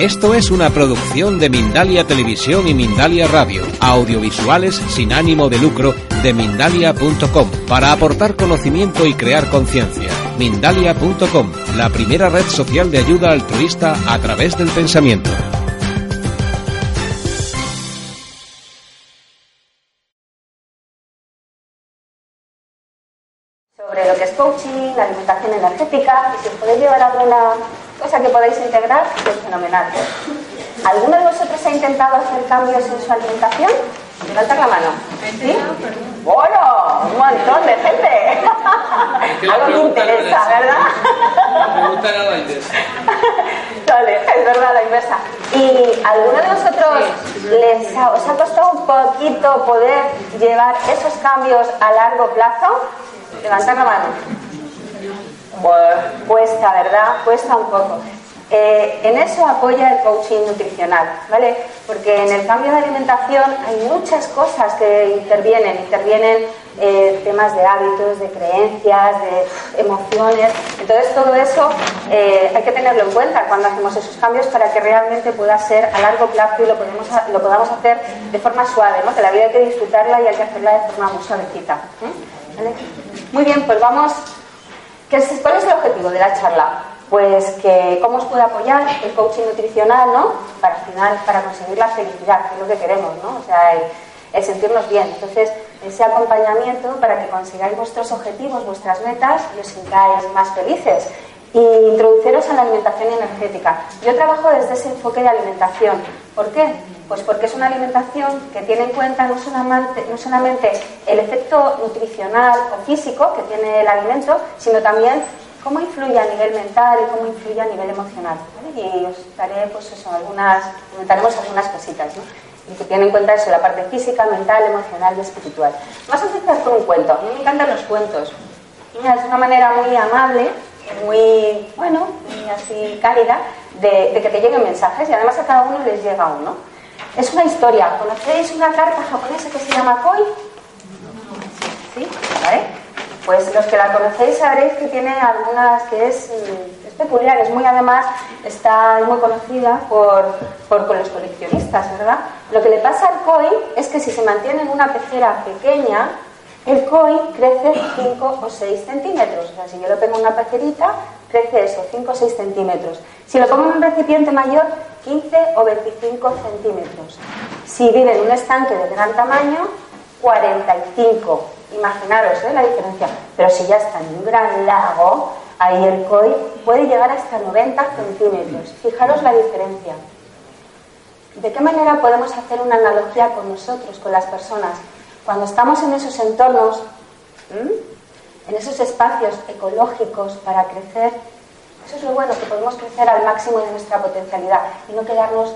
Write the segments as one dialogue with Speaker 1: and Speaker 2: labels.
Speaker 1: Esto es una producción de Mindalia Televisión y Mindalia Radio, audiovisuales sin ánimo de lucro de mindalia.com, para aportar conocimiento y crear conciencia. Mindalia.com, la primera red social de ayuda altruista a través del pensamiento.
Speaker 2: sobre lo que es coaching, la alimentación energética y si os podéis llevar alguna cosa que podáis integrar, es fenomenal. ¿Alguno de vosotros ha intentado hacer cambios en su alimentación? Levanta la mano. ¿Sí? Bueno, un montón de gente. Algo que interesa, ¿verdad?
Speaker 3: Preguntan a la inversa.
Speaker 2: Vale, es verdad la inversa. ¿Y alguno de vosotros les ha- os ha costado un poquito poder llevar esos cambios a largo plazo? Levantad la mano. Pues cuesta, ¿verdad? Cuesta un poco. Eh, en eso apoya el coaching nutricional, ¿vale? Porque en el cambio de alimentación hay muchas cosas que intervienen. Intervienen eh, temas de hábitos, de creencias, de emociones. Entonces todo eso eh, hay que tenerlo en cuenta cuando hacemos esos cambios para que realmente pueda ser a largo plazo y lo, podemos, lo podamos hacer de forma suave, ¿no? Que la vida hay que disfrutarla y hay que hacerla de forma muy suavecita. ¿eh? ¿Vale? Muy bien, pues vamos ¿Qué es- ¿Cuál es el objetivo de la charla? Pues que cómo os puede apoyar el coaching nutricional, ¿no? Para al final, para conseguir la felicidad, que es lo que queremos, ¿no? O sea, el, el sentirnos bien. Entonces, ese acompañamiento para que consigáis vuestros objetivos, vuestras metas y os sintáis más felices. Y introduceros a la alimentación energética. Yo trabajo desde ese enfoque de alimentación. ¿Por qué? Pues porque es una alimentación que tiene en cuenta no solamente, no solamente el efecto nutricional o físico que tiene el alimento, sino también cómo influye a nivel mental y cómo influye a nivel emocional. ¿vale? Y os daré, pues eso, algunas, comentaremos algunas cositas, ¿no? Y que tiene en cuenta eso, la parte física, mental, emocional y espiritual. Vamos a empezar con un cuento. A mí me encantan los cuentos. Es una manera muy amable, muy, bueno, muy así cálida, de, que te lleguen mensajes y además a cada uno les llega uno. Es una historia. ¿Conocéis una carta japonesa que se llama koi? ¿Sí? ¿Vale? Pues los que la conocéis sabréis que tiene algunas que es, mm, es peculiar, es muy además, está muy conocida por, por con los coleccionistas, ¿verdad? Lo que le pasa al koi es que si se mantiene en una pecera pequeña, el koi crece 5 o 6 centímetros. O sea, si yo lo pongo en una pecerita, crece eso, 5 o 6 centímetros. Si lo pongo en un recipiente mayor, 15 o 25 centímetros. Si vive en un estanque de gran tamaño, 45. Imaginaros ¿eh? la diferencia. Pero si ya está en un gran lago, ahí el koi puede llegar hasta 90 centímetros. Fijaros la diferencia. ¿De qué manera podemos hacer una analogía con nosotros, con las personas? Cuando estamos en esos entornos, ¿m? en esos espacios ecológicos para crecer, eso es lo bueno, que podemos crecer al máximo de nuestra potencialidad y no quedarnos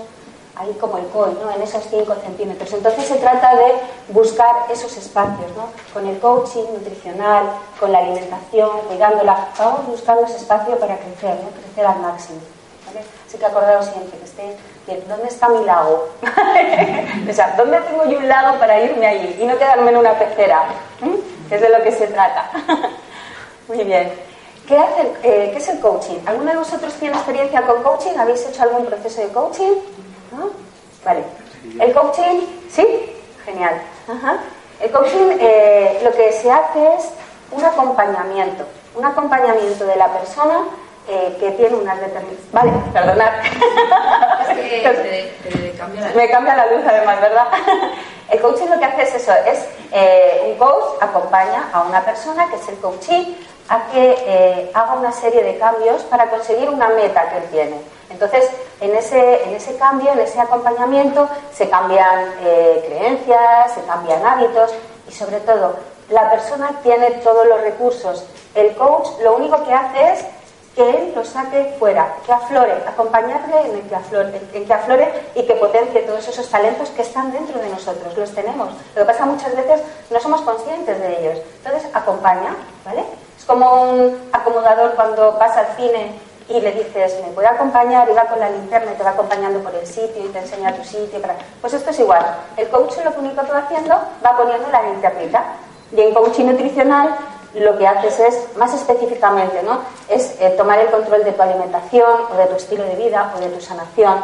Speaker 2: ahí como el COI, ¿no? en esos 5 centímetros. Entonces se trata de buscar esos espacios, ¿no? con el coaching nutricional, con la alimentación, cuidándola, vamos buscando ese espacio para crecer, ¿no? crecer al máximo. ¿vale? Así que acordaos siempre que estéis ¿dónde está mi lago? o sea, ¿dónde tengo yo un lago para irme allí y no quedarme en una pecera? ¿Mm? Es de lo que se trata. Muy bien. ¿Qué, hace, eh, ¿Qué es el coaching? ¿Alguno de vosotros tiene experiencia con coaching? ¿Habéis hecho algún proceso de coaching? ¿No? Vale. ¿El coaching? ¿Sí? Genial. Ajá. El coaching eh, lo que se hace es un acompañamiento. Un acompañamiento de la persona eh, que tiene unas determinadas... Vale, perdonad. Me cambia la luz además, ¿verdad? El coaching lo que hace es eso, es eh, un coach acompaña a una persona, que es el coachee, a que eh, haga una serie de cambios para conseguir una meta que él tiene. Entonces, en ese, en ese cambio, en ese acompañamiento, se cambian eh, creencias, se cambian hábitos y sobre todo, la persona tiene todos los recursos. El coach lo único que hace es que él lo saque fuera, que aflore, acompañarle en, que aflore, en que aflore y que potencie todos esos talentos que están dentro de nosotros, los tenemos. Lo que pasa muchas veces no somos conscientes de ellos. Entonces, acompaña, ¿vale? Es como un acomodador cuando vas al cine y le dices, me puede acompañar y va con la linterna y te va acompañando por el sitio y te enseña tu sitio. Pues esto es igual. El coach lo único que va haciendo va poniendo la linternita. Y en coaching nutricional lo que haces es, más específicamente, ¿no? es eh, tomar el control de tu alimentación o de tu estilo de vida o de tu sanación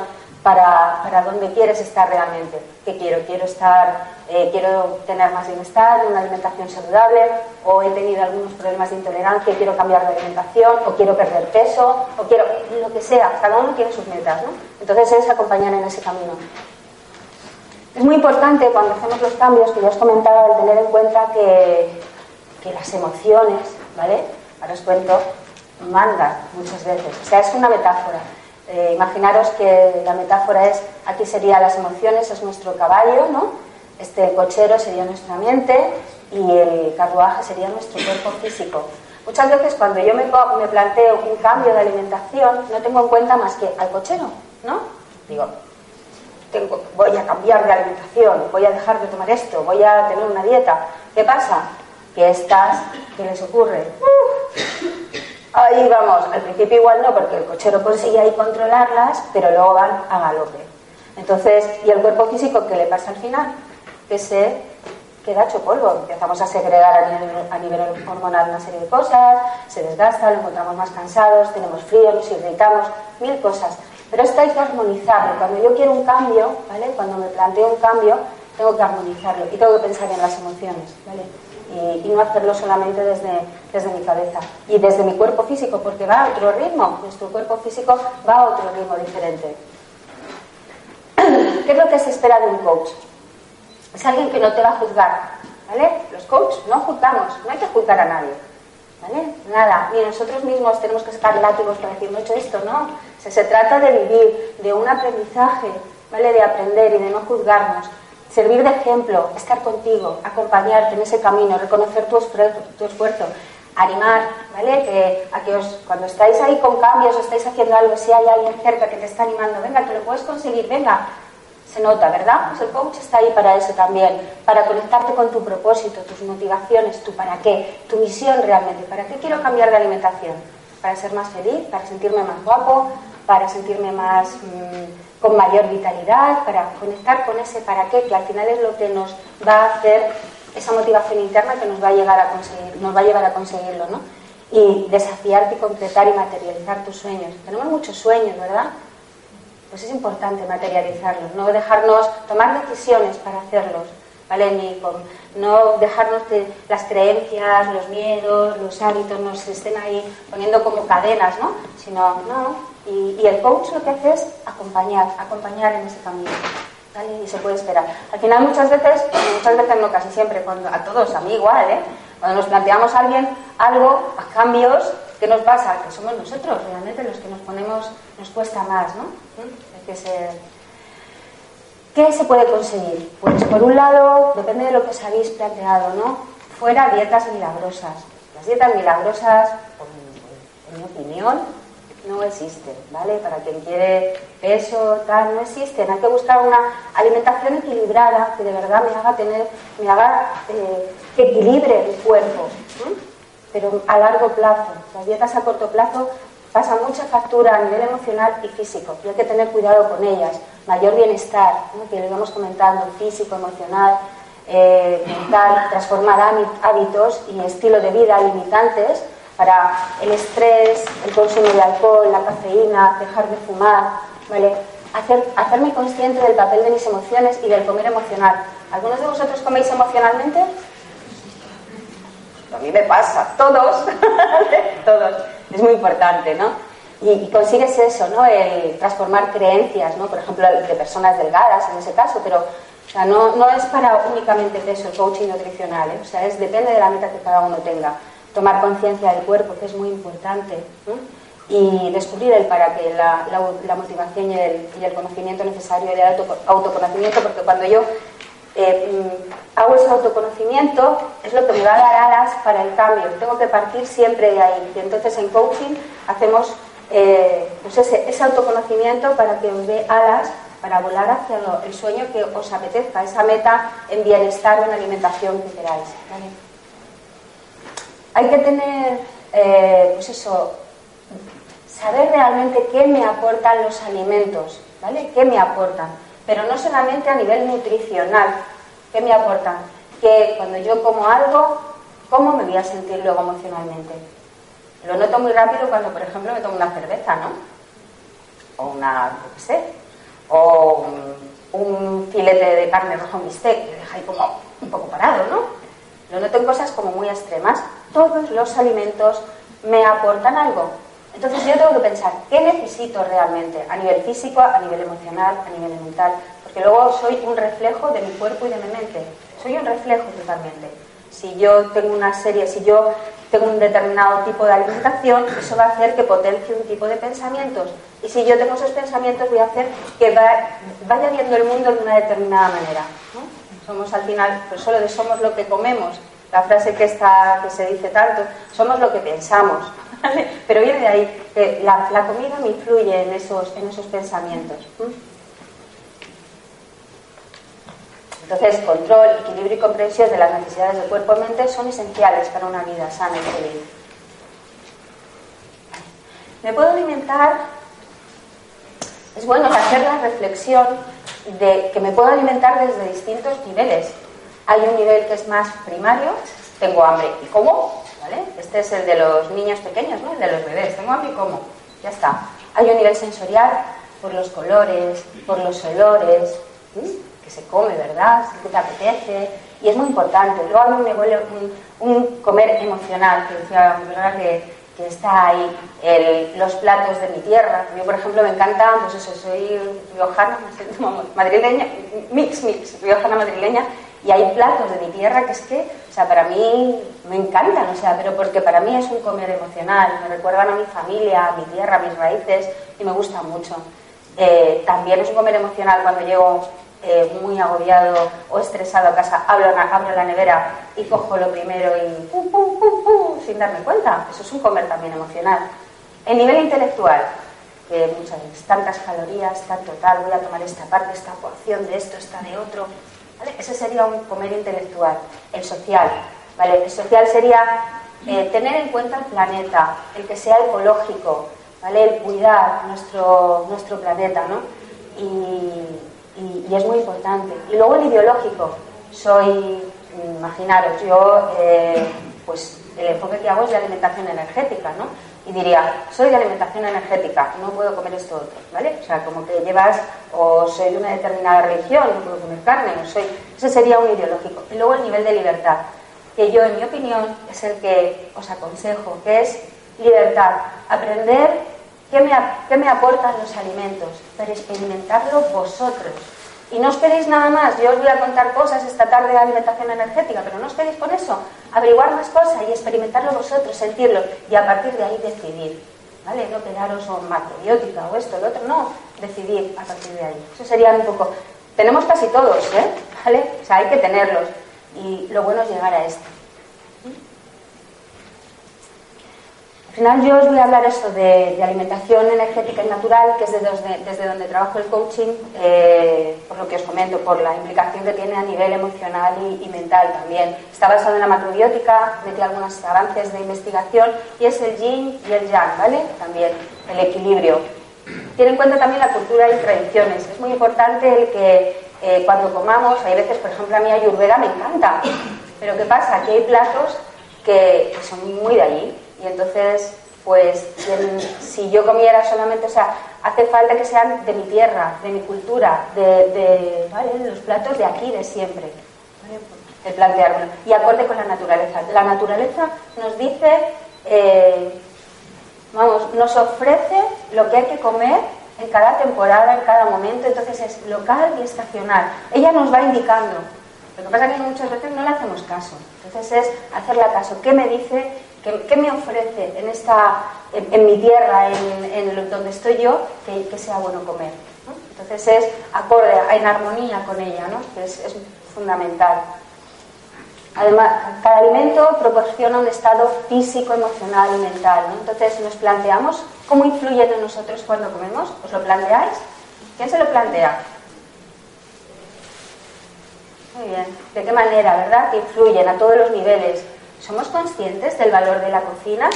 Speaker 2: para, para dónde quieres estar realmente. ¿Qué quiero? Quiero estar, eh, quiero tener más bienestar, una alimentación saludable, o he tenido algunos problemas de intolerancia quiero cambiar de alimentación, o quiero perder peso, o quiero lo que sea. Cada uno tiene sus metas, ¿no? Entonces es acompañar en ese camino. Es muy importante cuando hacemos los cambios, que ya os comentaba, el tener en cuenta que que las emociones, ¿vale? Ahora os cuento, mandan muchas veces. O sea, es una metáfora. Eh, imaginaros que la metáfora es, aquí serían las emociones, es nuestro caballo, ¿no? Este cochero sería nuestra mente y el carruaje sería nuestro cuerpo físico. Muchas veces cuando yo me, planteo un cambio de alimentación, no tengo en cuenta más que al cochero, ¿no? Digo, voy a cambiar de alimentación, voy a dejar de tomar esto, voy a tener una dieta. ¿Qué pasa? Que estas, ¿qué les ocurre? ahí vamos, al principio igual no, porque el cochero consigue ahí controlarlas, pero luego van a galope. Entonces, ¿y el cuerpo físico qué le pasa al final? Que se queda hecho polvo. Empezamos a segregar a nivel, hormonal una serie de cosas, se desgasta, lo encontramos más cansados, tenemos frío, nos irritamos, mil cosas. Pero esto hay armonizarlo. Cuando yo quiero un cambio, ¿vale? Cuando me planteo un cambio, tengo que armonizarlo y tengo que pensar en las emociones, ¿vale? Y, no hacerlo solamente desde, desde mi cabeza y desde mi cuerpo físico, porque va a otro ritmo, nuestro cuerpo físico va a otro ritmo diferente. ¿Qué es lo que se espera de un coach? Es alguien que no te va a juzgar, ¿vale? Los coaches no juzgamos, no hay que juzgar a nadie, ¿vale? Nada, ni nosotros mismos tenemos que sacar látigos para decir, no he hecho esto, no. se trata de vivir, de un aprendizaje, ¿vale? De aprender y de no juzgarnos servir de ejemplo, estar contigo, acompañarte en ese camino, reconocer tu esfuerzo, animar, ¿vale? Que, a que os, cuando estáis ahí con cambios o estáis haciendo algo, si hay alguien cerca que te está animando, venga, que lo puedes conseguir, venga, se nota, ¿verdad? Pues el coach está ahí para eso también, para conectarte con tu propósito, tus motivaciones, tu para qué, tu misión realmente, ¿para qué quiero cambiar de alimentación? Para ser más feliz, para sentirme más guapo, para sentirme más... Mm, con mayor vitalidad, para conectar con ese para qué, que al final es lo que nos va a hacer esa motivación interna que nos va a llegar a conseguir, nos va a llevar a conseguirlo, ¿no? Y desafiarte concretar y materializar tus sueños. Tenemos muchos sueños, ¿verdad? Pues es importante materializarlos, no dejarnos tomar decisiones para hacerlos, ¿vale? Ni con, no dejarnos que las creencias, los miedos, los hábitos nos estén ahí poniendo como cadenas, ¿no? Sino, no, y, el coach lo que hace es acompañar, acompañar en ese camino. Y se puede esperar. Al final muchas veces, muchas veces no casi siempre, cuando, a todos, a mí igual, ¿eh? cuando nos planteamos a alguien algo, a cambios, ¿qué nos pasa? Que somos nosotros realmente los que nos ponemos, nos cuesta más, ¿no? que ¿Qué se puede conseguir? Pues por un lado, depende de lo que os habéis planteado, ¿no? Fuera dietas milagrosas. Las dietas milagrosas, en mi opinión, no existen, ¿vale? Para quien quiere peso, tal, no existen. Hay que buscar una alimentación equilibrada que de verdad me haga tener, me haga eh, que equilibre mi cuerpo, pero a largo plazo. Las dietas a corto plazo pasan mucha factura a nivel emocional y físico hay que tener cuidado con ellas. Mayor bienestar, que lo íbamos comentando, físico, emocional, eh, mental, transformar hábitos y estilo de vida limitantes para el estrés, el consumo de alcohol, la cafeína, dejar de fumar, ¿vale? Hacer, hacerme consciente del papel de mis emociones y del comer emocional. ¿Algunos de vosotros coméis emocionalmente? A mí me pasa, todos, todos. Es muy importante, ¿no? Y, consigues eso, ¿no? El transformar creencias, ¿no? Por ejemplo, de personas delgadas en ese caso, pero no, no es para únicamente peso el coaching nutricional, ¿eh? o sea, es, depende de la meta que cada uno tenga tomar conciencia del cuerpo, que es muy importante, y descubrir el para qué, la, motivación y el, conocimiento necesario, el autoconocimiento, porque cuando yo eh, mm, hago ese autoconocimiento, es lo que me va a dar alas para el cambio. Tengo que partir siempre de ahí. Y entonces en coaching hacemos eh, pues ese, ese, autoconocimiento para que os dé alas para volar hacia el sueño que os apetezca, esa meta en bienestar o en alimentación que queráis. Hay que tener, eh, pues eso, saber realmente qué me aportan los alimentos, ¿vale? ¿Qué me aportan? Pero no solamente a nivel nutricional, ¿qué me aportan? Que cuando yo como algo, ¿cómo me voy a sentir luego emocionalmente? Lo noto muy rápido cuando, por ejemplo, me tomo una cerveza, ¿no? O una, no sé, o un, filete de carne roja, un bistec, que deja ahí un poco parado, ¿no? Lo noto en cosas como muy extremas. Todos los alimentos me aportan algo. Entonces yo tengo que pensar, ¿qué necesito realmente? A nivel físico, a nivel emocional, a nivel mental. Porque luego soy un reflejo de mi cuerpo y de mi mente. Soy un reflejo totalmente. Si yo tengo una serie, si yo tengo un determinado tipo de alimentación, eso va a hacer que potencie un tipo de pensamientos. Y si yo tengo esos pensamientos, voy a hacer que vaya viendo el mundo de una determinada manera. Somos al final, pues solo de somos lo que comemos, la frase que, está, que se dice tanto, somos lo que pensamos. Pero viene de ahí, que la, comida me influye en esos, en esos pensamientos. Entonces, control, equilibrio y comprensión de las necesidades del cuerpo mente son esenciales para una vida sana y feliz. ¿Me puedo alimentar? Es bueno hacer la reflexión de que me puedo alimentar desde distintos niveles. Hay un nivel que es más primario, tengo hambre y como, ¿vale? Este es el de los niños pequeños, ¿no? El de los bebés, tengo hambre y como, ya está. Hay un nivel sensorial por los colores, por los olores, se come, ¿verdad? Si te apetece. Y es muy importante. Luego mí me huele un, comer emocional, que decía. Que, que está ahí, los platos de mi tierra. Mí, por ejemplo, me encantan, pues eso, soy riojana, madrileña, mix, mix, riojana madrileña, y hay platos de mi tierra que es que, o sea, para mí me encantan, o sea, pero porque para mí es un comer emocional, me recuerdan a mi familia, a mi tierra, a mis raíces, y me gusta mucho. Eh, también es un comer emocional cuando llego eh, muy agobiado o estresado a casa, abro, abro, la nevera y cojo lo primero y pum, pum, pum, pum, sin darme cuenta. Eso es un comer también emocional. En nivel intelectual, que muchas veces tantas calorías, tanto tal, voy a tomar esta parte, esta porción de esto, esta de otro. Ese sería un comer intelectual. El social, ¿vale? El social sería eh, tener en cuenta el planeta, el que sea ecológico, ¿vale? El cuidar nuestro, nuestro planeta, ¿no? Y, es muy importante. Y luego el ideológico. Soy, imaginaros, yo, eh, pues el enfoque que hago es de alimentación energética, ¿no? Y diría, soy de alimentación energética, no puedo comer esto otro, ¿vale? O sea, como que llevas, o soy de una determinada religión, no puedo comer carne, o soy... Ese sería un ideológico. Y luego el nivel de libertad, que yo, en mi opinión, es el que os aconsejo, que es libertad. Aprender ¿Qué me, aportan los alimentos? Pero experimentarlo vosotros. Y no os queréis nada más. Yo os voy a contar cosas esta tarde de alimentación energética, pero no os queréis por eso. Averiguar más cosas y experimentarlo vosotros, sentirlo y a partir de ahí decidir. ¿Vale? No quedaros o macrobiótica o esto, lo otro, no. Decidir a partir de ahí. Eso sería un poco. Tenemos casi todos, ¿eh? ¿Vale? O sea, hay que tenerlos. Y lo bueno es llegar a esto. Al final yo os voy a hablar eso de, alimentación energética y natural, que es desde, donde trabajo el coaching, eh, por lo que os comento, por la implicación que tiene a nivel emocional y, mental también. Está basado en la macrobiótica, metí algunos avances de investigación y es el yin y el yang, ¿vale? También el equilibrio. Tiene en cuenta también la cultura y tradiciones. Es muy importante el que eh, cuando comamos, hay veces, por ejemplo, a mí ayurveda me encanta, pero ¿qué pasa? Que hay platos que son muy de allí y entonces, pues, si yo comiera solamente, o sea, hace falta que sean de mi tierra, de mi cultura, de, los platos de aquí, de siempre. ¿vale? De plantearlo. Y acorde con la naturaleza. La naturaleza nos dice, eh, vamos, nos ofrece lo que hay que comer en cada temporada, en cada momento, entonces es local y estacional. Ella nos va indicando. Lo que pasa es que muchas veces no le hacemos caso. Entonces es hacerle caso. ¿Qué me dice ¿Qué, me ofrece en, esta, en, mi tierra, en, donde estoy yo, que, sea bueno comer? Entonces es acorde, en armonía con ella, ¿no? es, fundamental. Además, cada alimento proporciona un estado físico, emocional y mental. Entonces nos planteamos cómo influyen en nosotros cuando comemos. ¿Os lo planteáis? ¿Quién se lo plantea? Muy bien. ¿De qué manera, verdad? Que influyen a todos los niveles. ¿Somos conscientes del valor de la cocina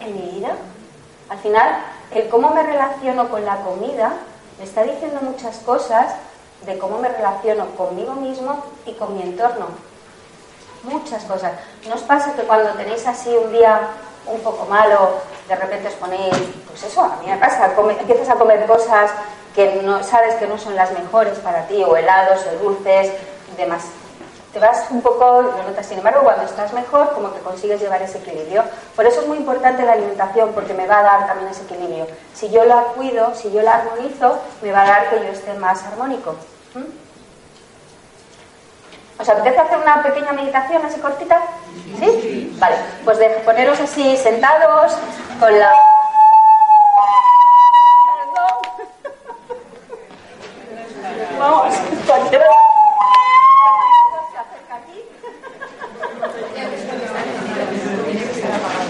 Speaker 2: en mi vida? Al final, el cómo me relaciono con la comida me está diciendo muchas cosas de cómo me relaciono conmigo mismo y con mi entorno. Muchas cosas. ¿No os pasa que cuando tenéis así un día un poco malo, de repente os ponéis, pues eso, a mí me pasa, empiezas a comer cosas que no sabes que no son las mejores para ti, o helados, o dulces, demás. Te vas un poco, lo notas, sin embargo, cuando estás mejor, como que consigues llevar ese equilibrio. Por eso es muy importante la alimentación, porque me va a dar también ese equilibrio. Si yo la cuido, si yo la armonizo, me va a dar que yo esté más armónico. ¿Mm? ¿Os apetece hacer una pequeña meditación así cortita? ¿Sí? Vale, pues de poneros así sentados, con la... Vamos,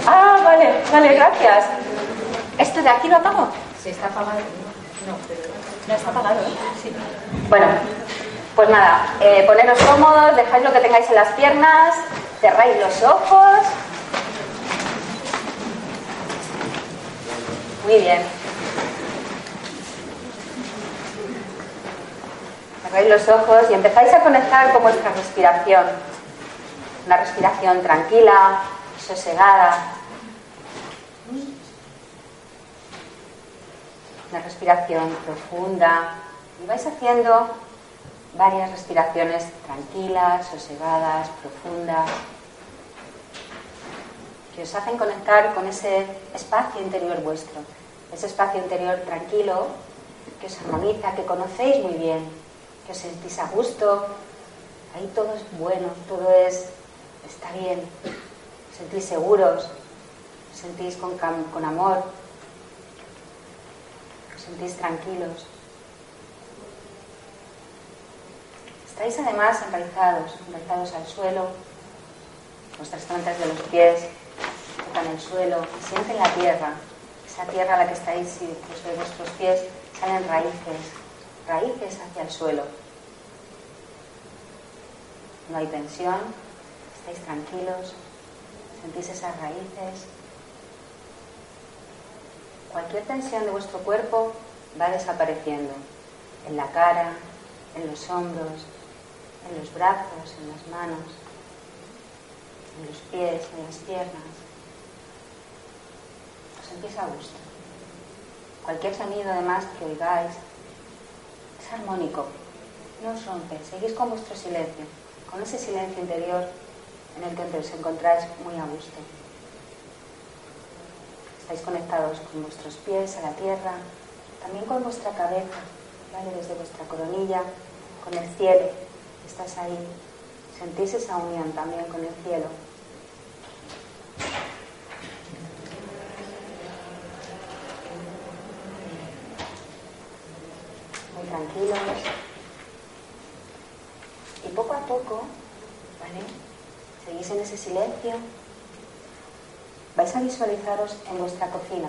Speaker 2: Ah, vale, vale, gracias. ¿Esto de aquí lo apago?
Speaker 4: Sí, está apagado. No, pero
Speaker 2: no está apagado, ¿eh? Sí. Bueno, pues nada, eh, poneros cómodos, dejáis lo que tengáis en las piernas, cerráis los ojos. Muy bien. Cerráis los ojos y empezáis a conectar con vuestra respiración. Una respiración tranquila, sosegada. Respiración profunda. Y vais haciendo varias respiraciones tranquilas, sosegadas, profundas, que os hacen conectar con ese espacio interior vuestro, ese espacio interior tranquilo, que os armoniza, que conocéis muy bien, que os sentís a gusto, ahí todo es bueno, todo es, está bien, sentís seguros, os sentís con, con amor, sentís tranquilos. Estáis además enraizados, enraizados al suelo, vuestras plantas de los pies tocan el suelo, sienten la tierra, esa tierra a la que estáis y pues de vuestros pies salen raíces, raíces hacia el suelo. No hay tensión, estáis tranquilos, sentís esas raíces. Cualquier tensión de vuestro cuerpo va desapareciendo en la cara, en los hombros, en los brazos, en las manos, en los pies, en las piernas. Os empieza a gusto. Cualquier sonido además que oigáis es armónico, no os rompe, seguís con vuestro silencio, con ese silencio interior en el que os encontráis muy a gusto. Estáis conectados con vuestros pies a la tierra, también con vuestra cabeza, ¿vale? desde vuestra coronilla, con el cielo, estás ahí, sentís esa unión también con el cielo. Muy tranquilos. Y poco a poco, ¿vale? Seguís en ese silencio. Vais a visualizaros en vuestra cocina.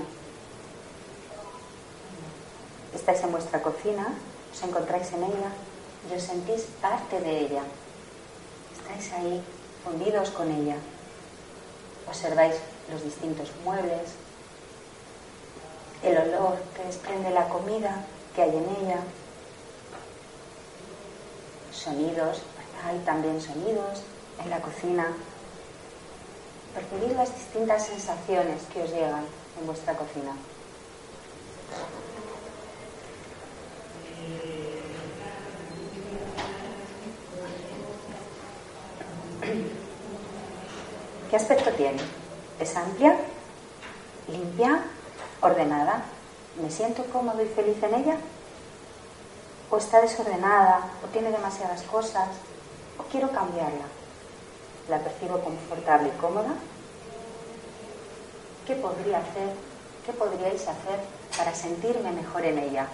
Speaker 2: Estáis en vuestra cocina, os encontráis en ella y os sentís parte de ella. Estáis ahí fundidos con ella. Observáis los distintos muebles, el olor que desprende la comida que hay en ella, sonidos, hay también sonidos en la cocina. Percibid las distintas sensaciones que os llegan en vuestra cocina. ¿Qué aspecto tiene? ¿Es amplia? ¿Limpia? ¿Ordenada? ¿Me siento cómodo y feliz en ella? ¿O está desordenada? ¿O tiene demasiadas cosas? ¿O quiero cambiarla? ¿La percibo confortable y cómoda? ¿qué podría hacer? ¿Qué podríais hacer para sentirme mejor en ella?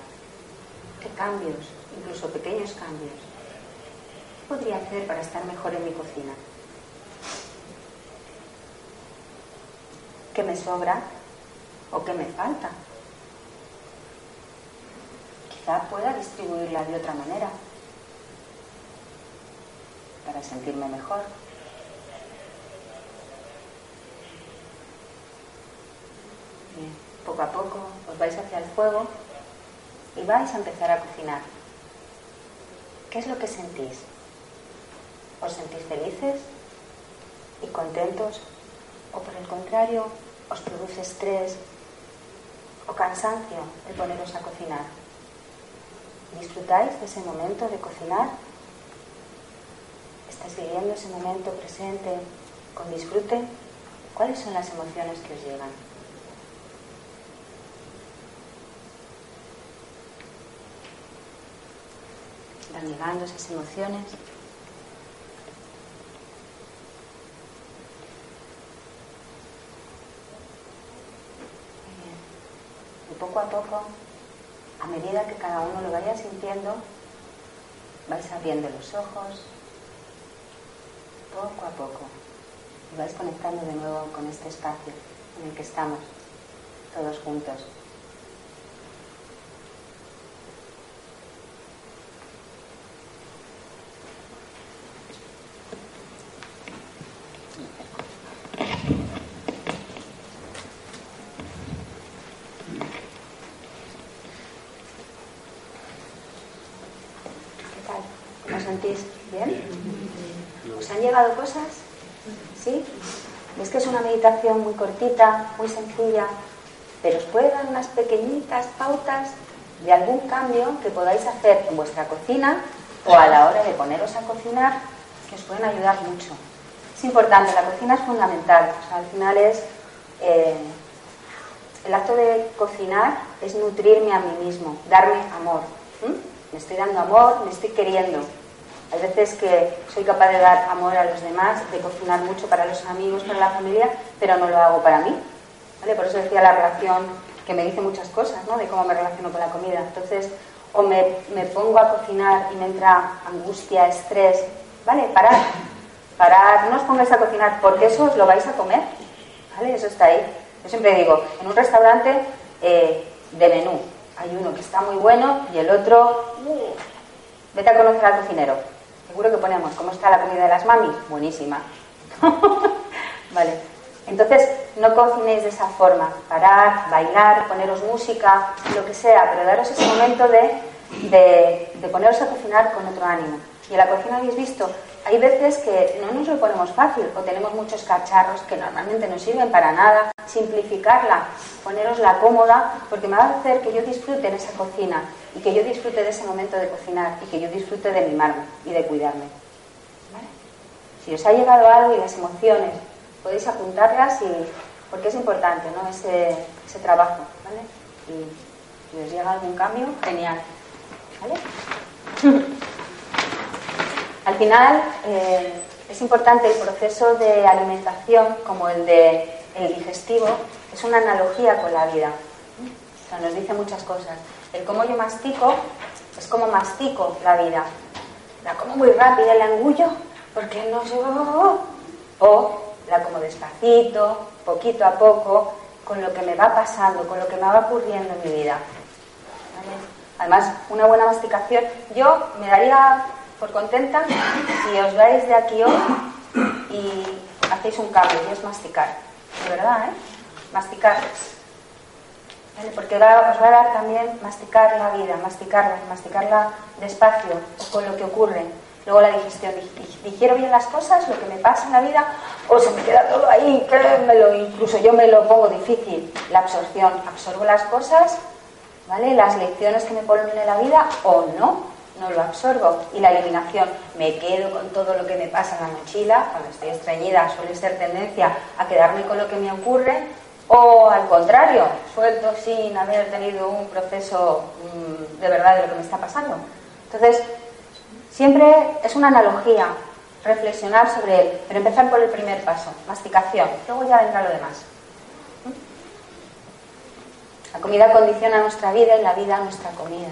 Speaker 2: ¿Qué cambios, incluso pequeños cambios? ¿Qué podría hacer para estar mejor en mi cocina? ¿Qué me sobra o qué me falta? Quizá pueda distribuirla de otra manera para sentirme mejor. Poco a poco os vais hacia el fuego y vais a empezar a cocinar. ¿Qué es lo que sentís? ¿Os sentís felices y contentos? ¿O por el contrario, os produce estrés o cansancio el poneros a cocinar? ¿Disfrutáis de ese momento de cocinar? ¿Estáis viviendo ese momento presente con disfrute? ¿Cuáles son las emociones que os llegan? Van llegando esas emociones. Y poco a poco, a medida que cada uno lo vaya sintiendo, vais abriendo los ojos, poco a poco, y vais conectando de nuevo con este espacio en el que estamos, todos juntos. Cosas? ¿Sí? Es que es una meditación muy cortita, muy sencilla, pero os puede dar unas pequeñitas pautas de algún cambio que podáis hacer en vuestra cocina o a la hora de poneros a cocinar que os pueden ayudar mucho. Es importante, la cocina es fundamental, al final es eh, el acto de cocinar es nutrirme a mí mismo, darme amor. Me estoy dando amor, me estoy queriendo. Hay veces que soy capaz de dar amor a los demás, de cocinar mucho para los amigos, para la familia, pero no lo hago para mí. ¿vale? Por eso decía la relación, que me dice muchas cosas, ¿no? De cómo me relaciono con la comida. Entonces, o me, pongo a cocinar y me entra angustia, estrés, ¿vale? Parar, parar, no os pongáis a cocinar porque eso os lo vais a comer, ¿vale? Eso está ahí. Yo siempre digo, en un restaurante eh, de menú, hay uno que está muy bueno y el otro, uh, vete a conocer al cocinero. Seguro que ponemos, ¿cómo está la comida de las mamis? Buenísima. vale. Entonces, no cocinéis de esa forma. Parar, bailar, poneros música, lo que sea, pero daros ese momento de, de, poneros a cocinar con otro ánimo. Y en la cocina habéis visto, hay veces que no nos lo ponemos fácil o tenemos muchos cacharros que normalmente no sirven para nada. Simplificarla, ponerosla cómoda, porque me va a hacer que yo disfrute en esa cocina y que yo disfrute de ese momento de cocinar y que yo disfrute de mimarme y de cuidarme. Si os ha llegado algo y las emociones, podéis apuntarlas y porque es importante ¿no? ese, ese trabajo. ¿vale? Y si os llega algún cambio, genial. ¿vale? Al final, eh, es importante el proceso de alimentación, como el de el digestivo, es una analogía con la vida. O sea, nos dice muchas cosas. El cómo yo mastico es como mastico la vida. La como muy rápida, la engullo, porque no sé... O la como despacito, poquito a poco, con lo que me va pasando, con lo que me va ocurriendo en mi vida. Además, una buena masticación, yo me daría por contenta si os vais de aquí hoy y hacéis un cambio y es masticar. De verdad, ¿eh? Masticar. Porque os va a dar también masticar la vida, masticarla, masticarla despacio con lo que ocurre. Luego la digestión, digiero bien las cosas, lo que me pasa en la vida, o se me queda todo ahí, que me lo, incluso yo me lo pongo difícil. La absorción, absorbo las cosas, ¿vale? Las lecciones que me ponen en la vida, o no, no lo absorbo. Y la eliminación, me quedo con todo lo que me pasa en la mochila, cuando estoy estreñida suele ser tendencia a quedarme con lo que me ocurre, o al contrario, suelto sin haber tenido un proceso mm, de verdad de lo que me está pasando. Entonces, siempre es una analogía reflexionar sobre él, pero empezar por el primer paso, masticación, luego ya vendrá lo demás. ¿Mm? comida condiciona nuestra vida y la vida nuestra comida.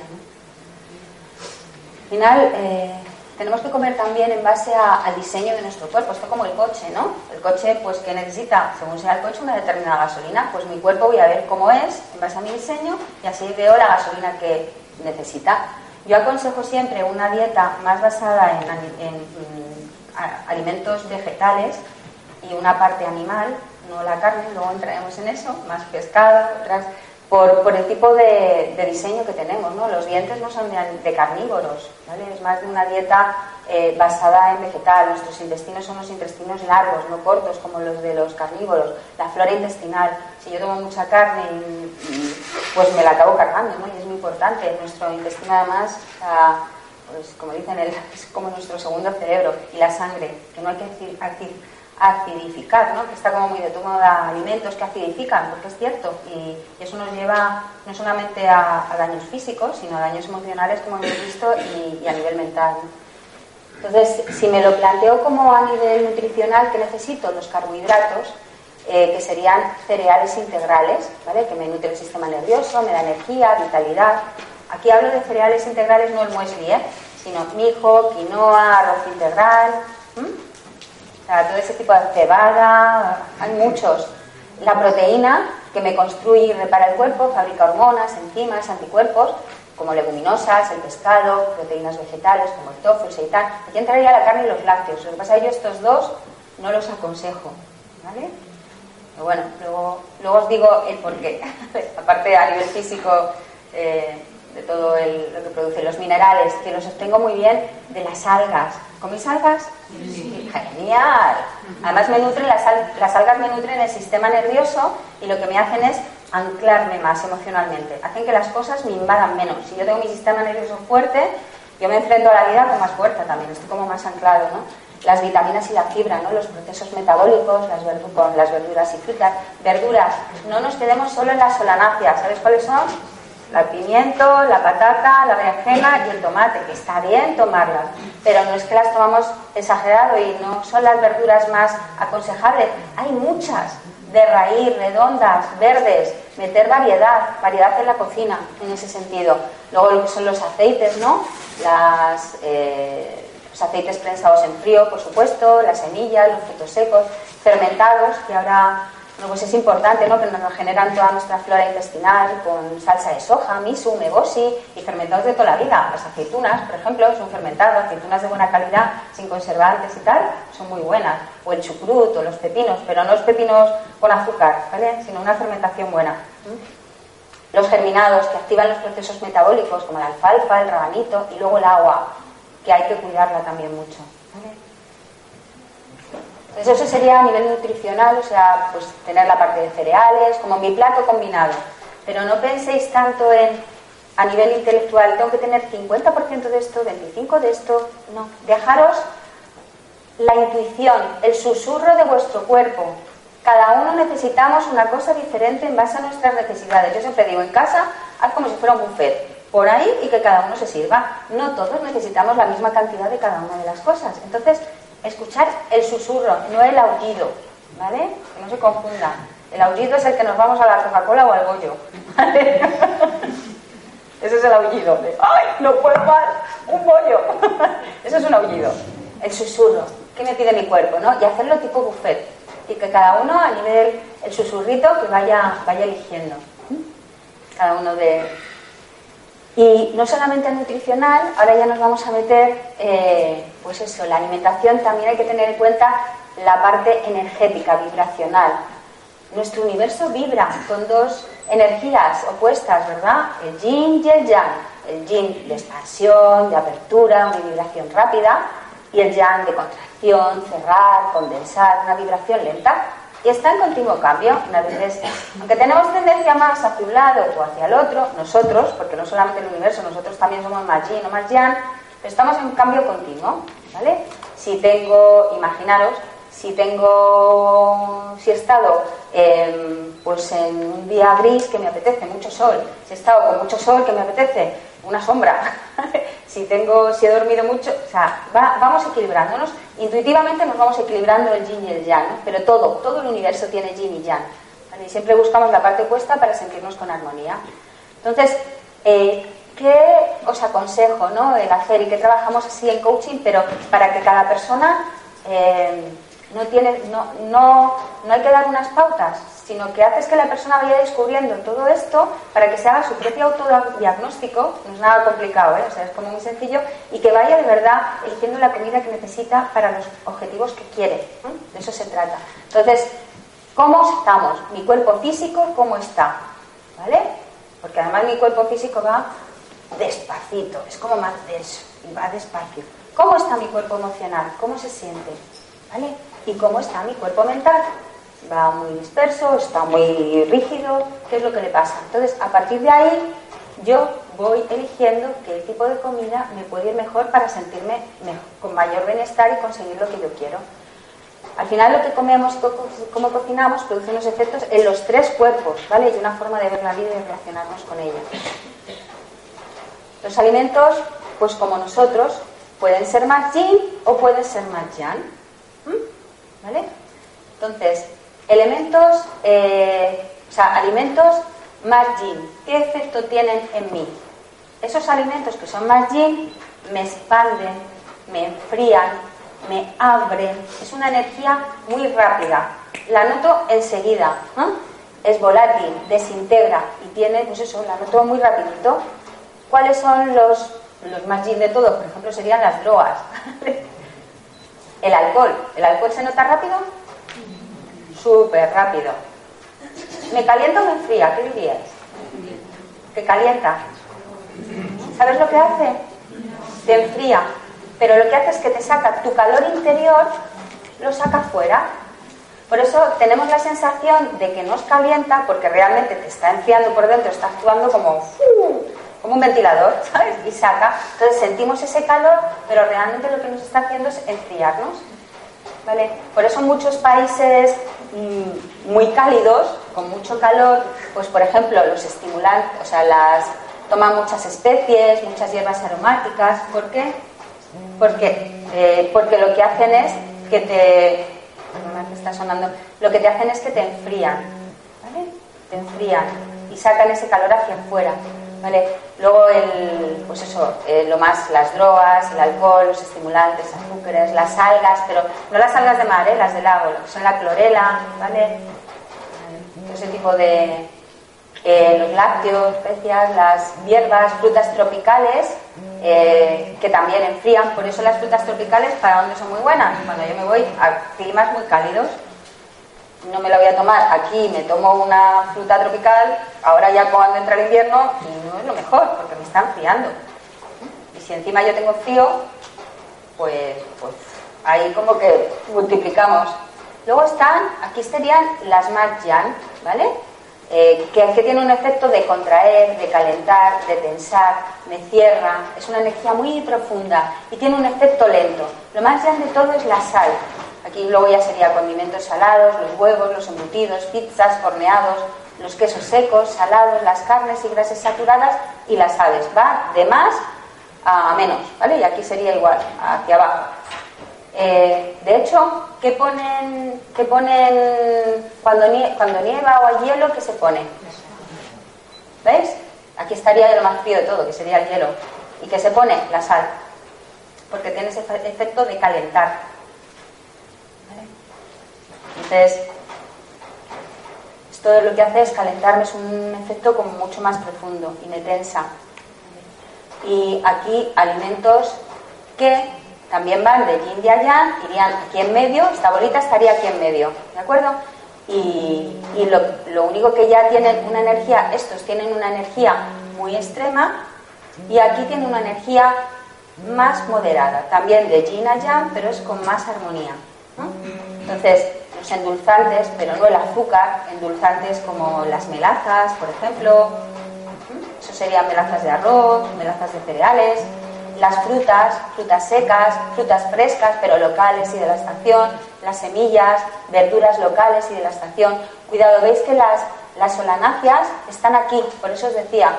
Speaker 2: Al final, eh, tenemos que comer también en base al diseño de nuestro cuerpo. Esto como el coche, ¿no? El coche, pues, que necesita, según sea el coche, una determinada gasolina. Pues mi cuerpo voy a ver cómo es en base a mi diseño y así veo la gasolina que necesita. Yo aconsejo siempre una dieta más basada en, mm, alimentos vegetales y una parte animal, no la carne, luego entraremos en eso, más pescado, otras por, el tipo de, diseño que tenemos. ¿no? Los dientes no son de, carnívoros, ¿vale? es más de una dieta eh, basada en vegetal. Nuestros intestinos son los intestinos largos, no cortos como los de los carnívoros. La flora intestinal, si yo tomo mucha carne, pues me la acabo cargando ¿no? y es muy importante. Nuestro intestino además... pues como dicen, es como nuestro segundo cerebro y la sangre, que no hay que decir, acidificar, ¿no? que está como muy de moda alimentos que acidifican, porque es cierto, y, eso nos lleva no solamente a, daños físicos, sino a daños emocionales, como hemos visto, y, a nivel mental. Entonces, si me lo planteo como a nivel nutricional, que necesito? Los carbohidratos, eh, que serían cereales integrales, ¿vale? que me nutre el sistema nervioso, me da energía, vitalidad. Aquí hablo de cereales integrales, no el muesli, ¿eh? sino mijo, quinoa, arroz integral todo ese tipo de cebada, hay muchos. La proteína, que me construye y repara el cuerpo, fabrica hormonas, enzimas, anticuerpos, como leguminosas, el pescado, proteínas vegetales como el tofu, el seitan. Aquí entraría la carne y los lácteos. Lo que pasa es que yo estos dos no los aconsejo. ¿Vale? Pero bueno, luego, luego os digo el porqué. Aparte a nivel físico, eh, de todo lo que produce los minerales, que los obtengo muy bien de las algas. ¿Coméis algas? Genial. Además me nutren, las, las algas me nutren el sistema nervioso y lo que me hacen es anclarme más emocionalmente. Hacen que las cosas me invadan menos. Si yo tengo mi sistema nervioso fuerte, yo me enfrento a la vida con más fuerza también, estoy como más anclado, ¿no? Las vitaminas y la fibra, ¿no? Los procesos metabólicos, las con las verduras y frutas. Verduras, no nos quedemos solo en las solanáceas, ¿sabes cuáles son? El pimiento, la patata, la berenjena y el tomate, que está bien tomarlas, pero no es que las tomamos exagerado y no son las verduras más aconsejables. Hay muchas de raíz, redondas, verdes, meter variedad, variedad en la cocina en ese sentido. Luego lo que son los aceites, ¿no? Las, eh, los aceites prensados en frío, por supuesto, las semillas, los frutos secos, fermentados, que ahora pues es importante, ¿no? Que nos generan toda nuestra flora intestinal con salsa de soja, miso, mebosi y fermentados de toda la vida. Las aceitunas, por ejemplo, son fermentadas, aceitunas de buena calidad, sin conservantes y tal, son muy buenas. O el chucrut o los pepinos, pero no los pepinos con azúcar, ¿vale? Sino una fermentación buena. Los germinados que activan los procesos metabólicos, como la alfalfa, el rabanito y luego el agua, que hay que cuidarla también mucho. Entonces eso sería a nivel nutricional, o sea, pues tener la parte de cereales, como mi plato combinado. Pero no penséis tanto en a nivel intelectual, tengo que tener 50% de esto, 25% de esto, no. Dejaros la intuición, el susurro de vuestro cuerpo. Cada uno necesitamos una cosa diferente en base a nuestras necesidades. Yo siempre digo, en casa, haz como si fuera un buffet, por ahí y que cada uno se sirva. No todos necesitamos la misma cantidad de cada una de las cosas. Entonces, escuchar el susurro, no el aullido, ¿vale? Que no se confunda. El aullido es el que nos vamos a la Coca-Cola o al bollo, ¿vale? Ese es el aullido de ¡ay, no puedo más! ¡Un bollo! Eso es un aullido. El susurro, ¿qué me pide mi cuerpo? ¿no? Y hacerlo tipo buffet. Y que cada uno a nivel, el susurrito, que vaya, vaya eligiendo. Cada uno de, y no solamente nutricional, ahora ya nos vamos a meter, eh, pues eso, la alimentación también hay que tener en cuenta la parte energética, vibracional. Nuestro universo vibra con dos energías opuestas, ¿verdad? El yin y el yang. El yin de expansión, de apertura, una vibración rápida, y el yang de contracción, cerrar, condensar, una vibración lenta y está en continuo cambio. Una vez aunque tenemos tendencia más hacia un lado o hacia el otro, nosotros, porque no solamente el universo, nosotros también somos más yin o más yang, estamos en un cambio continuo, ¿vale? Si tengo, imaginaros, si tengo, si he estado pues en un día gris que me apetece mucho sol, si he estado con mucho sol que me apetece una sombra, si tengo, si he dormido mucho, o sea, vamos equilibrándonos, intuitivamente nos vamos equilibrando el yin y el yang, pero todo, todo el universo tiene yin y yang, Y siempre buscamos la parte opuesta para sentirnos con armonía. Entonces, eh, ¿qué os aconsejo ¿no? el hacer y que trabajamos así en coaching, pero para que cada persona eh, no, tiene, no, no, no hay que dar unas pautas, sino que haces que la persona vaya descubriendo todo esto para que se haga su propio autodiagnóstico, no es nada complicado, ¿eh? o sea, es como muy sencillo, y que vaya de verdad eligiendo la comida que necesita para los objetivos que quiere. De eso se trata. Entonces, ¿cómo estamos? Mi cuerpo físico, ¿cómo está? ¿Vale? Porque además mi cuerpo físico va despacito, es como más denso y va despacio. ¿Cómo está mi cuerpo emocional? ¿Cómo se siente? ¿Vale? ¿Y cómo está mi cuerpo mental? Va muy disperso, está muy rígido, ¿qué es lo que le pasa? Entonces, a partir de ahí, yo voy eligiendo qué tipo de comida me puede ir mejor para sentirme con mayor bienestar y conseguir lo que yo quiero. Al final lo que comemos, cómo cocinamos, produce unos efectos en los tres cuerpos, ¿vale? Y una forma de ver la vida y relacionarnos con ella. Los alimentos, pues como nosotros, pueden ser más yin o pueden ser más yang. ¿Vale? Entonces, elementos, eh, o sea, alimentos más yin, ¿qué efecto tienen en mí? Esos alimentos que son más yin me expanden, me enfrían, me abren, es una energía muy rápida, la noto enseguida, es volátil, desintegra y tiene, pues eso, la noto muy rapidito. ¿Cuáles son los, los más yin de todos? Por ejemplo, serían las drogas. El alcohol. ¿El alcohol se nota rápido? Súper rápido. ¿Me calienta o me enfría? ¿Qué dirías? ¿Que calienta? ¿Sabes lo que hace? Te enfría. Pero lo que hace es que te saca tu calor interior, lo saca fuera. Por eso tenemos la sensación de que nos calienta porque realmente te está enfriando por dentro, está actuando como, como un ventilador, ¿sabes? Y saca. Entonces sentimos ese calor, pero realmente lo que nos está haciendo es enfriarnos. ¿Vale? Por eso muchos países mm, muy cálidos, con mucho calor, pues por ejemplo los estimulantes, o sea, las toman muchas especies, muchas hierbas aromáticas. ¿Por qué? Porque, eh, porque lo que hacen es que te... está sonando. Lo que te hacen es que te enfrían. ¿Vale? Te enfrían y sacan ese calor hacia afuera. ¿Vale? Luego, el, pues eso, eh, lo más, las drogas, el alcohol, los estimulantes, azúcares, las algas, pero no las algas de mar, ¿eh? las del lago, que son la clorela, ¿vale? Ese tipo de. Eh, los lácteos, especias, las hierbas, frutas tropicales, que también enfrían. Por eso las frutas tropicales, ¿para dónde son muy buenas? Cuando yo me voy a climas muy cálidos, no me la voy a tomar aquí, me tomo una fruta tropical, ahora ya cuando entra el invierno, y no es lo mejor, porque me está enfriando. Y si encima yo tengo frío, pues, pues ahí como que multiplicamos. Luego están, aquí serían las yang, ¿vale? Eh, que, que tiene un efecto de contraer, de calentar, de tensar, me cierra, es una energía muy profunda y tiene un efecto lento. Lo más yang de todo es la sal. Aquí luego ya sería condimentos salados, los huevos, los embutidos, pizzas, horneados, los quesos secos, salados, las carnes y grasas saturadas y las aves. Va de más a menos, ¿vale? Y aquí sería igual, hacia abajo. Eh, de hecho, ¿qué ponen, qué ponen cuando, nieva o hay hielo? ¿Qué se pone? ¿Veis? Aquí estaría lo más frío de todo, que sería el hielo. ¿Y qué se pone? La sal. Porque tiene ese efecto de calentar. Entonces, esto lo que hace es calentarme, es un efecto como mucho más profundo y me tensa. Y aquí alimentos que también van de yin y yang, irían aquí en medio, esta bolita estaría aquí en medio, ¿de acuerdo? Y, lo, único que ya tienen una energía, estos tienen una energía muy extrema y aquí tienen una energía más moderada, también de yin a yang, pero es con más armonía. Entonces, los endulzantes, pero no el azúcar, endulzantes como las melazas, por ejemplo, eso serían melazas de arroz, melazas de cereales, las frutas, frutas secas, frutas frescas pero locales y de la estación, las semillas, verduras locales y de la estación. Cuidado, veis que las, las solanáceas están aquí, por eso os decía,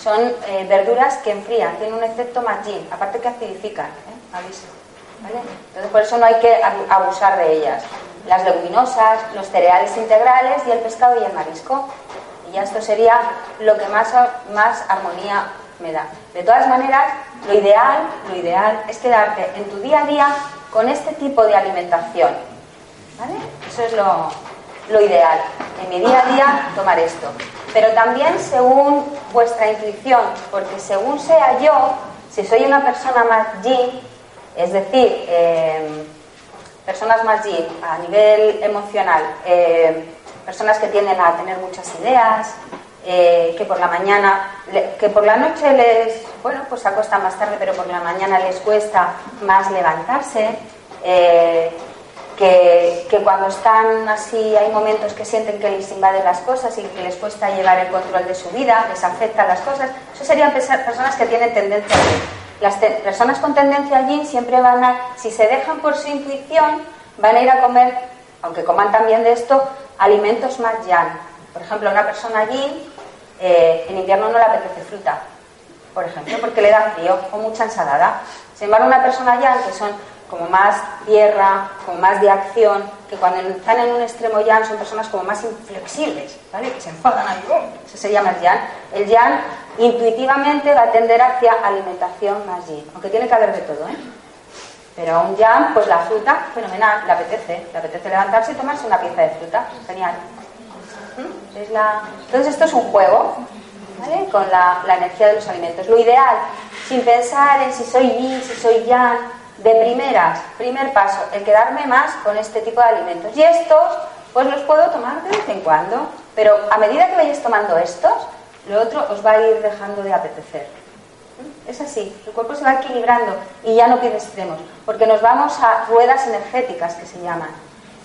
Speaker 2: son eh, verduras que enfrían, tienen un efecto magín, aparte que acidifican, ¿eh? aviso. ¿vale? Entonces por eso no hay que abusar de ellas. Las leguminosas, los cereales integrales y el pescado y el marisco. Y ya esto sería lo que más, más armonía me da. De todas maneras, lo ideal, lo ideal es quedarte en tu día a día con este tipo de alimentación. ¿Vale? Eso es lo, lo ideal. En mi día a día, tomar esto. Pero también según vuestra intuición, porque según sea yo, si soy una persona más yin, es decir, em, personas más yin a nivel emocional, em, personas que tienden a tener muchas ideas, eh, que por la mañana, que por la noche les, bueno, pues se acuestan más tarde, pero por la mañana les cuesta más levantarse, eh, que, cuando están así hay momentos que sienten que les invaden las cosas y que les cuesta llevar el control de su vida, les afectan las cosas. Eso serían personas que tienen tendencia a. Las personas con tendencia a yin siempre van a, si se dejan por su intuición, van a ir a comer, aunque coman también de esto, alimentos más yang. Por ejemplo, una persona yin eh, en invierno no le apetece fruta, por ejemplo, porque le da frío o mucha ensalada. Sin embargo, una persona yang, que son como más tierra, como más de acción, que cuando están en un extremo yang son personas como más inflexibles, ¿vale? Que se enfadan ahí, ¡oh! Eso se llama el yang. El yang intuitivamente va a tender hacia alimentación más yin, aunque tiene que haber de todo, ¿eh? Pero a un yang, pues la fruta, fenomenal, le apetece, le apetece levantarse y tomarse una pieza de fruta, genial. ¿Mm? Es. Entonces esto es un juego. Con la, energía de los alimentos. Lo ideal, sin pensar en si soy yin, si soy yang, de primeras, primer paso, el quedarme más con este tipo de alimentos. Y estos, pues los puedo tomar de vez en cuando, pero a medida que vayáis tomando estos, lo otro os va a ir dejando de apetecer. Es así, el cuerpo se va equilibrando y ya no pide extremos, porque nos vamos a ruedas energéticas que se llaman.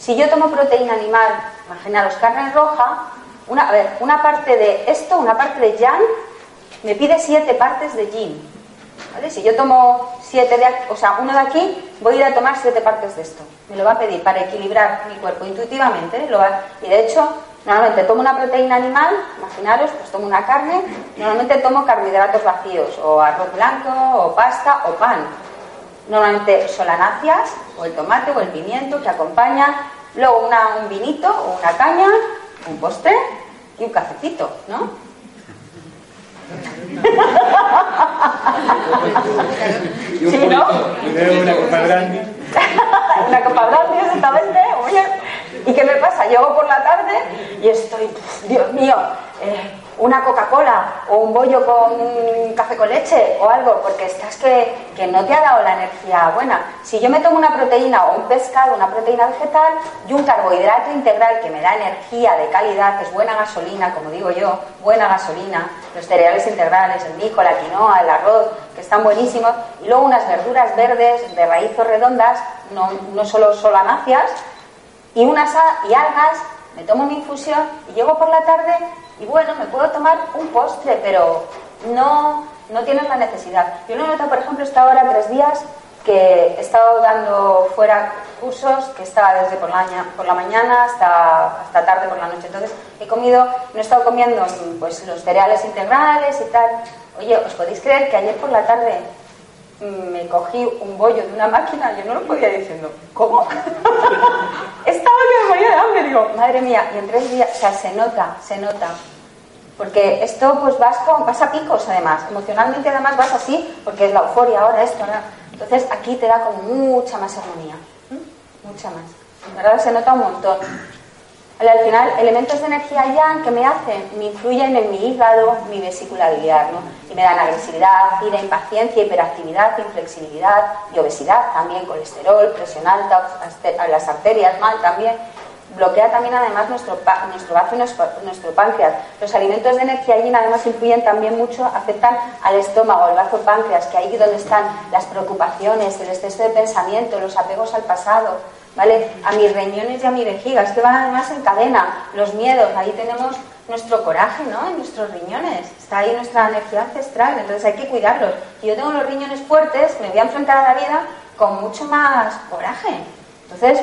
Speaker 2: Si yo tomo proteína animal, imaginaros carne roja, una, a ver, una parte de esto, una parte de yang, me pide siete partes de yin. Si yo tomo siete de o sea, uno de aquí, voy a ir a tomar siete partes de esto. Me lo va a pedir para equilibrar mi cuerpo intuitivamente. Y de hecho, normalmente tomo una proteína animal, imaginaros, pues tomo una carne, normalmente tomo carbohidratos vacíos, o arroz blanco, o pasta, o pan. Normalmente solanáceas, o el tomate, o el pimiento que acompaña, luego una, un vinito, o una caña, un postre y un cafecito, ¿no? ¿Sí, no?
Speaker 5: Una copa grande.
Speaker 2: una copa grande, exactamente. ¿Y qué me pasa? Llego por la tarde y estoy, Dios mío, eh, una Coca-Cola o un bollo con café con leche o algo, porque estás que, que, no te ha dado la energía buena. Si yo me tomo una proteína o un pescado, una proteína vegetal y un carbohidrato integral que me da energía de calidad, es buena gasolina, como digo yo, buena gasolina, los cereales integrales, el mijo, la quinoa, el arroz, que están buenísimos, y luego unas verduras verdes de raíces redondas, no, no solo solanáceas, y unas y algas, me tomo mi infusión y llego por la tarde y bueno, me puedo tomar un postre, pero no, no tienes la necesidad. Yo lo he notado, por ejemplo, esta hora tres días que he estado dando fuera cursos, que estaba desde por la, por la mañana hasta, hasta tarde por la noche. Entonces he comido, no he estado comiendo pues los cereales integrales y tal. Oye, ¿os podéis creer que ayer por la tarde me cogí un bollo de una máquina, yo no lo podía diciendo, ¿cómo? Estaba que me de hambre, digo, madre mía, y en tres días, o sea, se nota, se nota. Porque esto pues vas, con, vas a picos además, emocionalmente además vas así, porque es la euforia ahora, esto, ahora. Entonces aquí te da como mucha más armonía, mucha más. En verdad se nota un montón. Al final, elementos de energía yang que me hacen, me influyen en mi hígado, mi vesícula biliar, ¿no? Y me dan agresividad, ira, impaciencia, hiperactividad, inflexibilidad y obesidad, también colesterol, presión alta, las arterias mal también. Bloquea también además nuestro, nuestro y nuestro, páncreas. Los alimentos de energía yin además influyen también mucho, afectan al estómago, al bazo páncreas, que ahí donde están las preocupaciones, el exceso de pensamiento, los apegos al pasado, ¿vale? A mis riñones y a mi vejiga, es que van además en cadena, los miedos, ahí tenemos nuestro coraje, ¿no? En nuestros riñones, está ahí nuestra energía ancestral, entonces hay que cuidarlos. Si yo tengo los riñones fuertes, me voy a enfrentar a la vida con mucho más coraje. Entonces,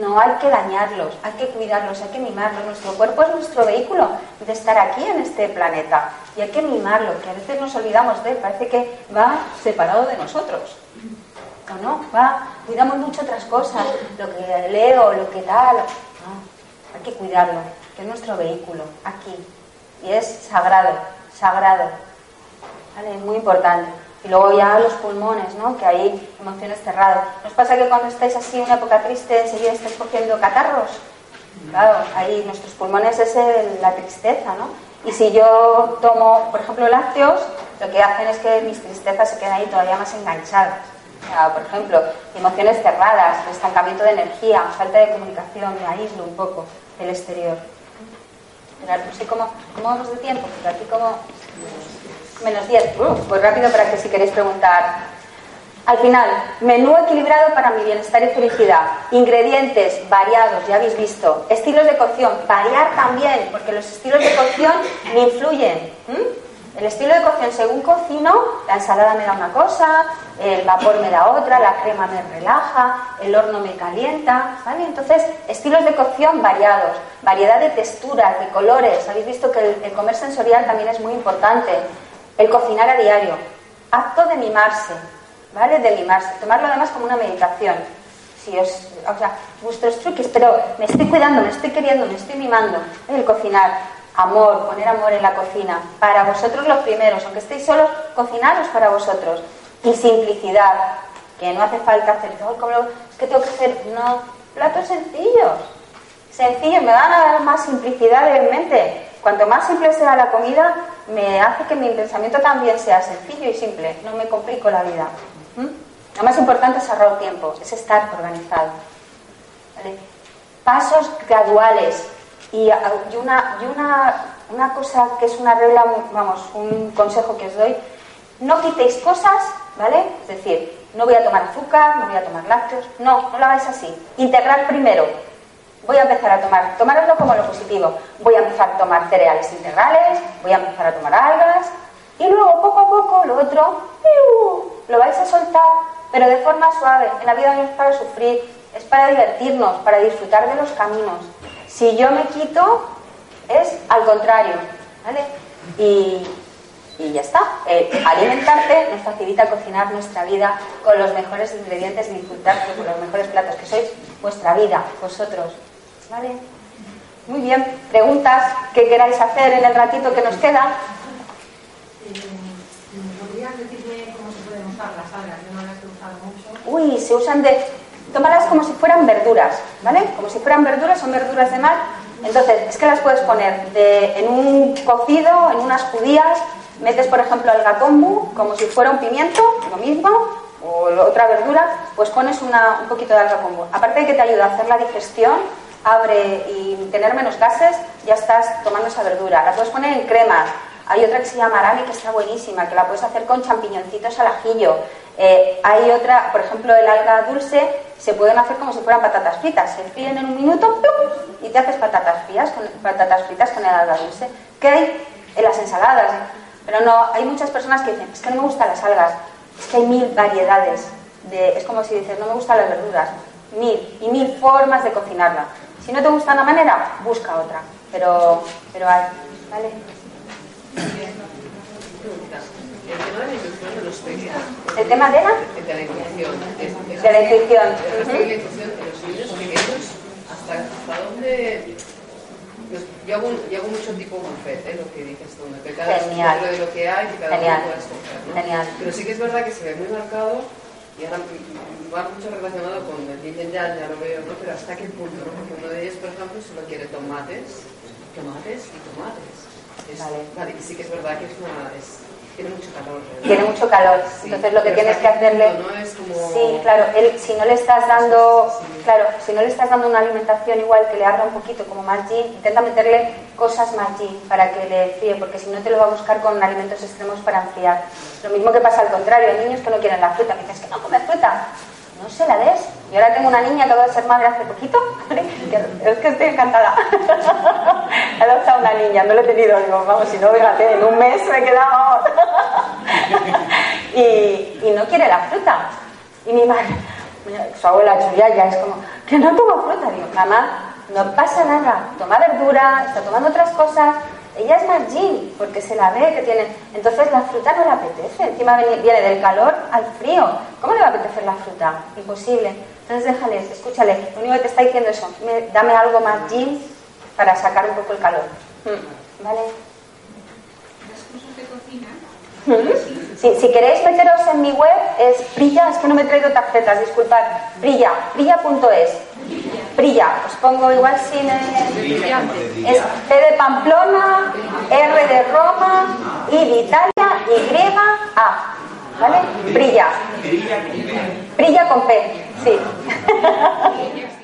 Speaker 2: no hay que dañarlos, hay que cuidarlos, hay que mimarlos. Nuestro cuerpo es nuestro vehículo de estar aquí en este planeta y hay que mimarlo, que a veces nos olvidamos de él, parece que va separado de nosotros. ¿O no? Va, cuidamos mucho otras cosas, lo que leo, lo que tal. Hay que cuidarlo, que es nuestro vehículo, aquí. Y es sagrado, sagrado. ¿Vale? Es muy importante. Y luego ya los pulmones, ¿no? Que hay emociones cerradas. ¿Nos pasa que cuando estáis así en una época triste enseguida estáis cogiendo catarros? Claro, ahí nuestros pulmones es el- la tristeza, ¿no? Y si yo tomo, por ejemplo, lácteos, lo que hacen es que mis tristezas se queden ahí todavía más enganchadas. Por ejemplo, emociones cerradas, estancamiento de energía, falta de comunicación, me aíslo un poco del exterior. No sé cómo, cómo vamos de tiempo, pero como menos 10. Uh, pues rápido para que si queréis preguntar. Al final, menú equilibrado para mi bienestar y felicidad. Ingredientes variados, ya habéis visto. Estilos de cocción, variar también, porque los estilos de cocción me influyen. ¿m? El estilo de cocción, según cocino, la ensalada me da una cosa, el vapor me da otra, la crema me relaja, el horno me calienta, ¿vale? Entonces, estilos de cocción variados, variedad de texturas, de colores. Habéis visto que el, comer sensorial también es muy importante. El cocinar a diario, acto de mimarse, ¿vale? De mimarse, tomarlo además como una meditación. Si os, o sea, vuestros truques, pero me estoy cuidando, me estoy queriendo, me estoy mimando. El cocinar, amor, poner amor en la cocina. Para vosotros los primeros, aunque estéis solos, cocinaros para vosotros. Y simplicidad, que no hace falta hacer, "Ay, ¿cómo lo- es que tengo que hacer, no, platos sencillos. Sencillos, me van a dar más simplicidad en mente. Cuanto más simple sea la comida, me hace que mi pensamiento también sea sencillo y simple. No me complico la vida. ¿Mm? Lo más importante es ahorrar tiempo, es estar organizado. Pasos graduales. Y, ah, y una, una, cosa que es una regla, vamos, un consejo que os doy, no quitéis cosas, ¿vale? Es decir, no voy a tomar azúcar, no voy a tomar lácteos, no, no lo hagáis así. Integrar primero. Voy a empezar a tomar, tomároslo como lo positivo. Voy a empezar a tomar cereales integrales, voy a empezar a tomar algas, y luego poco a poco lo otro, ¡piu! lo vais a soltar, pero de forma suave. En la vida no es para sufrir, es para divertirnos, para disfrutar de los caminos. Si yo me quito, es al contrario, ¿vale? Y, y ya está. Eh, alimentarte nos facilita cocinar nuestra vida con los mejores ingredientes y disfrutar con los mejores platos, que sois vuestra vida, vosotros. ¿Vale? Muy bien. ¿Preguntas que queráis hacer en el ratito que nos queda?
Speaker 4: ¿Podrías decirme cómo se pueden usar las algas? Yo no las he usado mucho.
Speaker 2: Uy, se usan de... Tómalas como si fueran verduras, ¿vale? Como si fueran verduras, son verduras de mar. Entonces, es que las puedes poner de- en un cocido, en unas judías, metes, por ejemplo, alga kombu, como si fuera un pimiento, lo mismo, o otra verdura, pues pones una- un poquito de alga kombu. Aparte de que te ayuda a hacer la digestión, abre y tener menos gases, ya estás tomando esa verdura. La puedes poner en cremas. Hay otra que se llama arami que está buenísima, que la puedes hacer con champiñoncitos al ajillo. Eh, hay otra, por ejemplo, el alga dulce, se pueden hacer como si fueran patatas fritas. Se fríen en un minuto y te haces patatas fritas, con, patatas fritas con el alga dulce. ¿Qué hay en las ensaladas? Pero no, hay muchas personas que dicen, es que no me gustan las algas. Es que hay mil variedades. De, es como si dices, no me gustan las verduras. Mil y mil formas de cocinarla. Si no te gusta una manera, busca otra. Pero, pero hay, ¿vale?
Speaker 6: El tema de la de
Speaker 2: la,
Speaker 6: el de la intuición,
Speaker 2: de la intuición.
Speaker 6: de los niños pequeños, hasta, dónde. yo, hago, yo hago mucho tipo buffet, ¿eh? lo que dices tú, que cada
Speaker 2: Genial.
Speaker 6: dentro de lo que hay, que cada
Speaker 2: Genial.
Speaker 6: uno pueda escoger. ¿no?
Speaker 2: Genial.
Speaker 6: Pero sí que es verdad que se ve muy marcado y ahora va mucho relacionado con el yin y yang, ya lo veo, ¿no? pero hasta qué punto, ¿no? porque uno de ellos, por ejemplo, solo quiere tomates, tomates y tomates. Es-
Speaker 2: Vale.
Speaker 6: y sí que es verdad que es una, es, tiene mucho calor.
Speaker 2: Tiene mucho calor.
Speaker 6: Sí,
Speaker 2: Entonces lo que tienes que hacerle.
Speaker 6: punto, ¿no? Es como-
Speaker 2: Sí, claro, él, si no le estás dando,
Speaker 6: Sí.
Speaker 2: claro, si no le estás dando una alimentación igual que le abra un poquito como más G, intenta meterle cosas más G para que le fríe, porque si no te lo va a buscar con alimentos extremos para enfriar. Lo mismo que pasa al contrario, hay niños que no quieren la fruta, me dices que no comes fruta. No se la des. Yo ahora tengo una niña que acaba de ser madre hace poquito, es que estoy encantada. He adoptado una niña, no lo he tenido, digo, vamos, si no, fíjate, en un mes me he quedado. y, y no quiere la fruta. Y mi madre, su abuela Julia ya es como, que no toma fruta. Digo, mamá, no pasa nada, toma verdura, está tomando otras cosas. Ella es más gin, porque se la ve que tiene. Entonces la fruta no le apetece. Encima viene del calor al frío. ¿Cómo le va a apetecer la fruta? Imposible. Entonces déjale, escúchale. Lo único que te está diciendo es eso. me- dame algo más gin para sacar un poco el calor. Mm, ¿Vale?
Speaker 7: De cocina.
Speaker 2: Mm. Si, queréis meteros en mi web, es brilla, es que no me he traído tarjetas, disculpad. Brilla, brilla.es. Brilla, os pongo igual sin. Es P de Pamplona, R de Roma, I de Italia, Y, A. ¿Vale? Brilla. Brilla con P, sí.